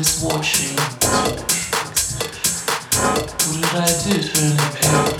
was watching. What did I do to an impair?